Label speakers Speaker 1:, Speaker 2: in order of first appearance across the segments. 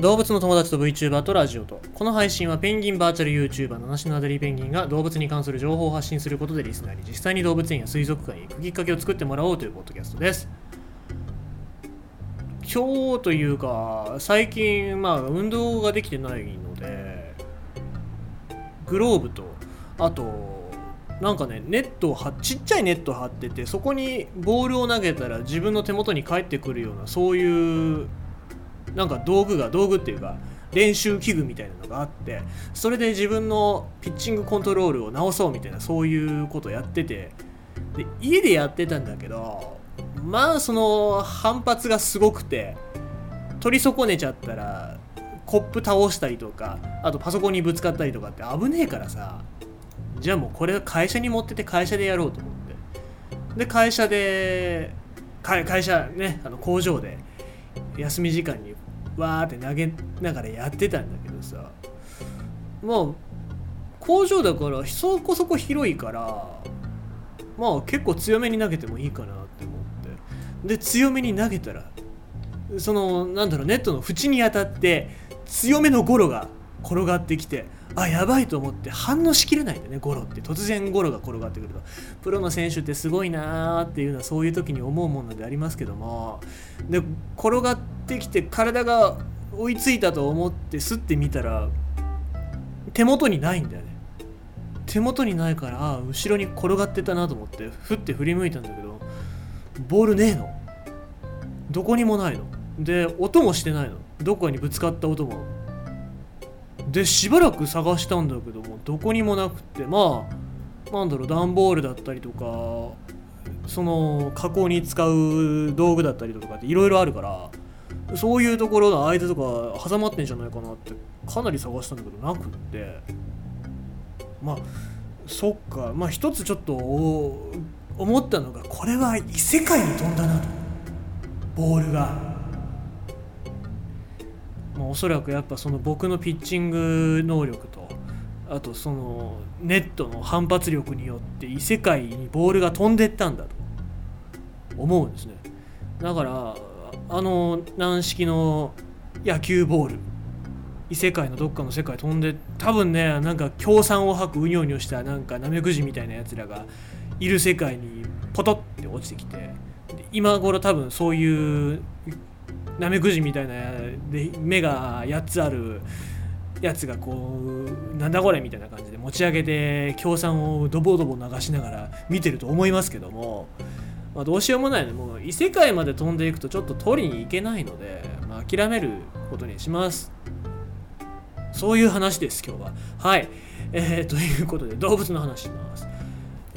Speaker 1: 動物の友達と VTuber とラジオとこの配信はペンギンバーチャル YouTuber 七種のアデリーペンギンが動物に関する情報を発信することでリスナーに実際に動物園や水族館へ行くきっかけを作ってもらおうというポッドキャストです今日というか最近まあ運動ができてないのでグローブとあとなんかねネットをはちっちゃいネットを張っててそこにボールを投げたら自分の手元に返ってくるようなそういうなんか道具が道具っていうか練習器具みたいなのがあってそれで自分のピッチングコントロールを直そうみたいなそういうことやってて。で家でやってたんだけどまあその反発がすごくて取り損ねちゃったらコップ倒したりとかあとパソコンにぶつかったりとかって危ねえからさじゃあもうこれ会社に持ってて会社でやろうと思って。で会社で会社ねあの工場で休み時間にわーって投げながらやってたんだけどさ。まあ工場だからそこそこ広いからまあ結構強めに投げてもいいかなって思って。で強めに投げたらそのなんだろうネットの縁に当たって強めのゴロが転がってきてあやばいと思って反応しきれないんだねゴロって。突然ゴロが転がってくると。プロの選手ってすごいなーっていうのはそういう時に思うものでありますけども。で転がってきて体が追いついたと思ってすってみたら手元にないんだよね。手元にないから後ろに転がってたなと思ってふって振り向いたんだけどボールねえの。どこにもないの。で音もしてないの。どこかにぶつかった音もでしばらく探したんだけどもどこにもなくってまあなんだろう段ボールだったりとかその加工に使う道具だったりとかっていろいろあるからそういうところの間とか挟まってんじゃないかなってかなり探したんだけどなくって。まあそっか。まあ一つちょっと思ったのがこれは異世界に飛んだなと。ボールが。まあ、おそらくやっぱその僕のピッチング能力とあとそのネットの反発力によって異世界にボールが飛んでったんだと思うんですね。だからあの軟式の野球ボール異世界のどっかの世界飛んで多分ねなんか協賛を吐くうにょうにょしたなんかナメクジみたいなやつらがいる世界にポトって落ちてきて今頃多分そういうナメクジみたいなで目が8つあるやつがこうなんだこれみたいな感じで持ち上げて協賛をドボドボ流しながら見てると思いますけども、まあ、どうしようもないのもう異世界まで飛んでいくとちょっと取りに行けないので、まあ、諦めることにします。そういう話です今日は。はい。えー、ということで動物の話します。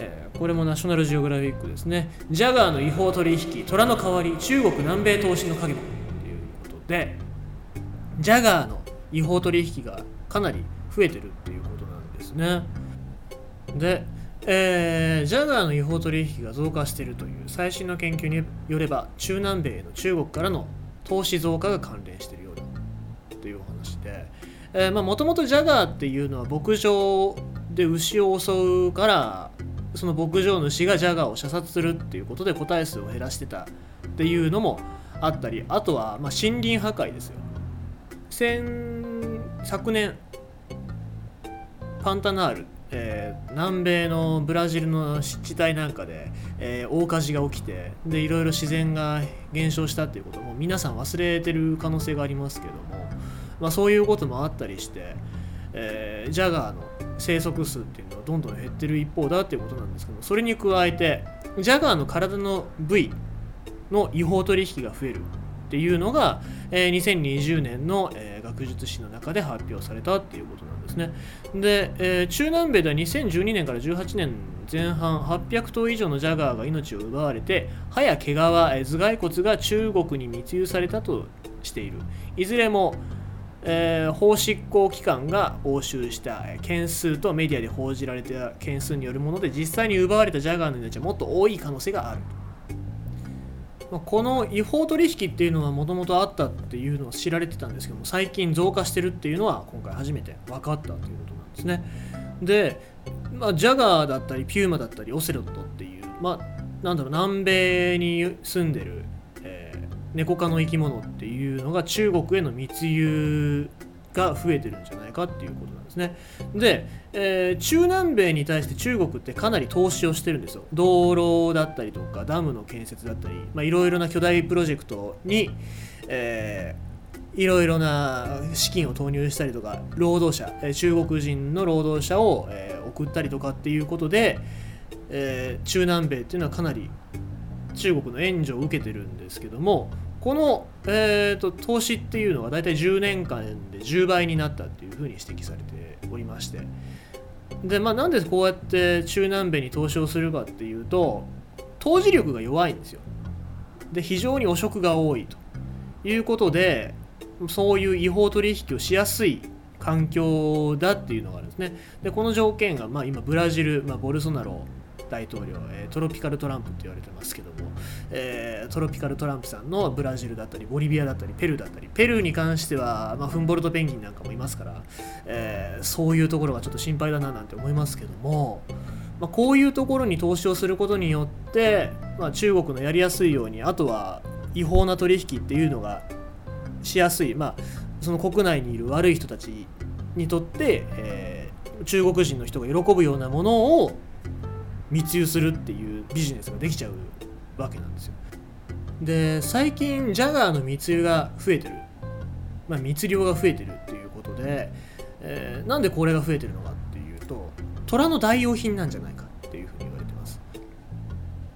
Speaker 1: えこれもナショナルジオグラフィックですね。ジャガーの違法取引虎の代わり中国南米投資の影も。ということでジャガーの違法取引がかなり増えてるっていうことなんですね。で、えー、ジャガーの違法取引が増加しているという最新の研究によれば中南米の中国からの投資増加が関連しているようだというお話で。もともとジャガーっていうのは牧場で牛を襲うからその牧場主がジャガーを射殺するっていうことで個体数を減らしてたっていうのもあったりあとはま森林破壊ですよ。先昨年パンタナール、えー、南米のブラジルの湿地帯なんかで、えー、大火事が起きてでいろいろ自然が減少したっていうことも皆さん忘れてる可能性がありますけども、まあ、そういうこともあったりして、えー、ジャガーの生息数っていうのはどんどん減ってる一方だっていうことなんですけどそれに加えてジャガーの体の部位の違法取引が増えるっていうのが、えー、2020年の、えー、学術誌の中で発表されたっていうことなんですね。で、えー、中南米では2012年から18年前半800頭以上のジャガーが命を奪われて歯や毛皮、頭蓋骨が中国に密輸されたとしている。いずれもえー、法執行機関が押収した件数とメディアで報じられた件数によるもので実際に奪われたジャガーの命はもっと多い可能性があるこの違法取引っていうのはもともとあったっていうのは知られてたんですけども最近増加してるっていうのは今回初めて分かったということなんですね。で、まあ、ジャガーだったりピューマだったりオセロットっていうまあなんだろう南米に住んでる、猫科の生き物っていうのが中国への密輸が増えてるんじゃないかっていうことなんですね。で、えー、中南米に対して中国ってかなり投資をしてるんですよ。道路だったりとかダムの建設だったりいろいろな巨大プロジェクトに、えいろいろな資金を投入したりとか労働者中国人の労働者を、えー、送ったりとかっていうことで、えー、中南米っていうのはかなり中国の援助を受けてるんですけどもこの、えーと、投資っていうのは大体10年間で10倍になったっていうふうに指摘されておりまして。で、まあ、なんでこうやって中南米に投資をするかっていうと投資力が弱いんですよ。で非常に汚職が多いと。いうことでそういう違法取引をしやすい環境だっていうのがあるんですね。でこの条件が、まあ、今ブラジル、まあ、ボルソナロ大統領、えー、トロピカルトランプって言われてますけども、えー、トロピカルトランプさんのブラジルだったりボリビアだったりペルーだったりペルーに関しては、まあ、フンボルトペンギンなんかもいますから、えー、そういうところがちょっと心配だななんて思いますけども、まあ、こういうところに投資をすることによって、まあ、中国のやりやすいようにあとは違法な取引っていうのがしやすい、まあ、その国内にいる悪い人たちにとって、えー、中国人の人が喜ぶようなものを密輸するっていうビジネスができちゃうわけなんですよ。で最近ジャガーの密輸が増えてる、まあ、密漁が増えてるっていうことで、えー、なんでこれが増えてるのかっていうと虎の代用品なんじゃないかっていうふうに言われてます。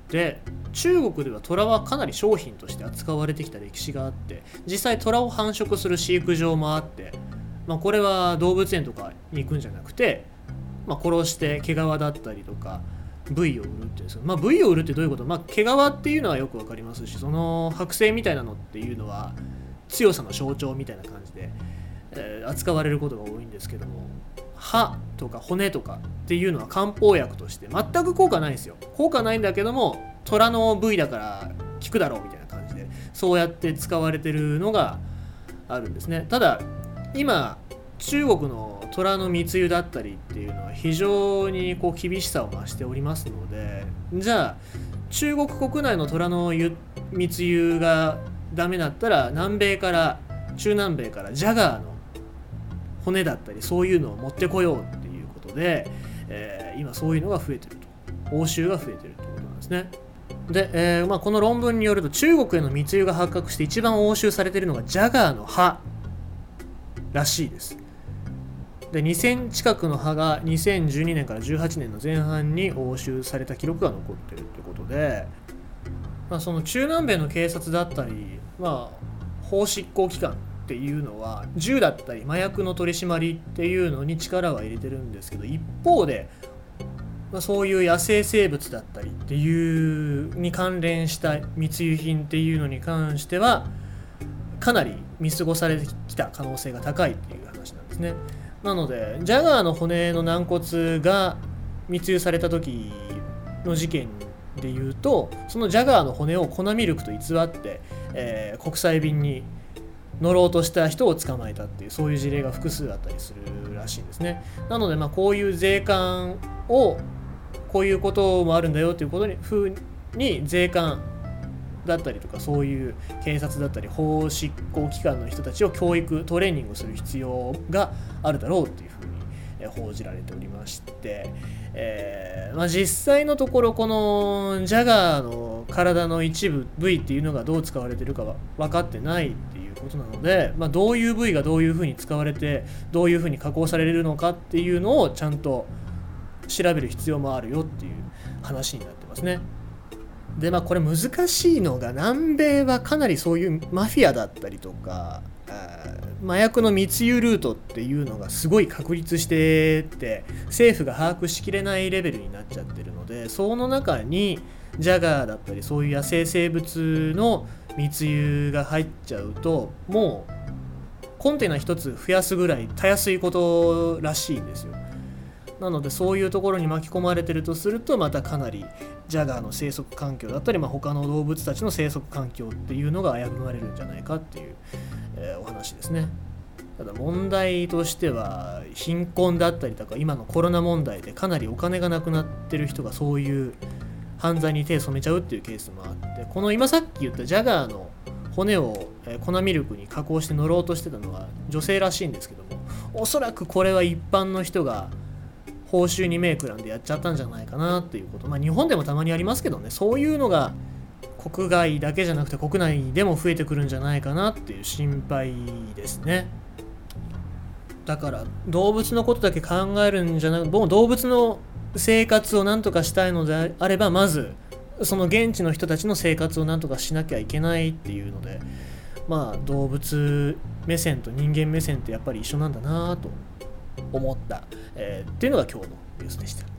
Speaker 1: で中国では虎はかなり商品として扱われてきた歴史があって実際虎を繁殖する飼育場もあって、まあ、これは動物園とかに行くんじゃなくて、まあ、殺して毛皮だったりとか部位を売るっていうんですまあ、部位を売るってどういうこと、まあ、毛皮っていうのはよく分かりますしその剥製みたいなのっていうのは強さの象徴みたいな感じで、えー、扱われることが多いんですけども歯とか骨とかっていうのは漢方薬として全く効果ないんですよ。効果ないんだけども虎の部位だから効くだろうみたいな感じでそうやって使われてるのがあるんですね。ただ今中国の虎の密輸だったりっていうのは非常にこう厳しさを増しておりますのでじゃあ中国国内の虎の密輸がダメだったら南米から中南米からジャガーの骨だったりそういうのを持ってこようっていうことで、えー、今そういうのが増えてると欧州が増えてるってことなんですね。で、えーまあ、この論文によると中国への密輸が発覚して一番押収されているのがジャガーの歯らしいです。で2000近くの歯が2012年から18年の前半に押収された記録が残ってるってことで、まあ、その中南米の警察だったり、まあ、法執行機関っていうのは銃だったり麻薬の取り締まりっていうのに力は入れてるんですけど一方でまあ、そういう野生生物だったりっていうに関連した密輸品っていうのに関してはかなり見過ごされてきた可能性が高いっていう話なんですね。なのでジャガーの骨の軟骨が密輸された時の事件でいうとそのジャガーの骨を粉ミルクと偽って、えー、国際便に乗ろうとした人を捕まえたっていうそういう事例が複数あったりするらしいんですね。なのでまあこういう税関をこういうこともあるんだよっていうことにふうに税関だったりとかそういう警察だったり法執行機関の人たちを教育トレーニングする必要があるだろうっていうふうに報じられておりまして、えー、まあ、実際のところこのジャガーの体の一部部位っていうのがどう使われてるかは分かってないっていうことなので、まあ、どういう部位がどういうふうに使われてどういうふうに加工されるのかっていうのをちゃんと調べる必要もあるよっていう話になってますね。でまあこれ難しいのが南米はかなりそういうマフィアだったりとか麻薬の密輸ルートっていうのがすごい確立してって政府が把握しきれないレベルになっちゃってるのでその中にジャガーだったりそういう野生生物の密輸が入っちゃうともうコンテナ1つ増やすぐらいたやすいことらしいんですよ。なのでそういうところに巻き込まれてるとするとまたかなりジャガーの生息環境だったり、まあ、他の動物たちの生息環境っていうのが危ぶまれるんじゃないかっていう、えー、お話ですね。ただ問題としては貧困だったりとか今のコロナ問題でかなりお金がなくなってる人がそういう犯罪に手を染めちゃうっていうケースもあってこの今さっき言ったジャガーの骨を粉ミルクに加工して乗ろうとしてたのは女性らしいんですけどもおそらくこれは一般の人が報酬にメイクなんでやっちゃったんじゃないかなということ。まあ日本でもたまにありますけどね。そういうのが国外だけじゃなくて国内でも増えてくるんじゃないかなっていう心配ですね。だから動物のことだけ考えるんじゃなくもう動物の生活を何とかしたいのであればまずその現地の人たちの生活を何とかしなきゃいけないっていうのでまあ動物目線と人間目線ってやっぱり一緒なんだなと思った、えー、っていうのが今日のニュースでした。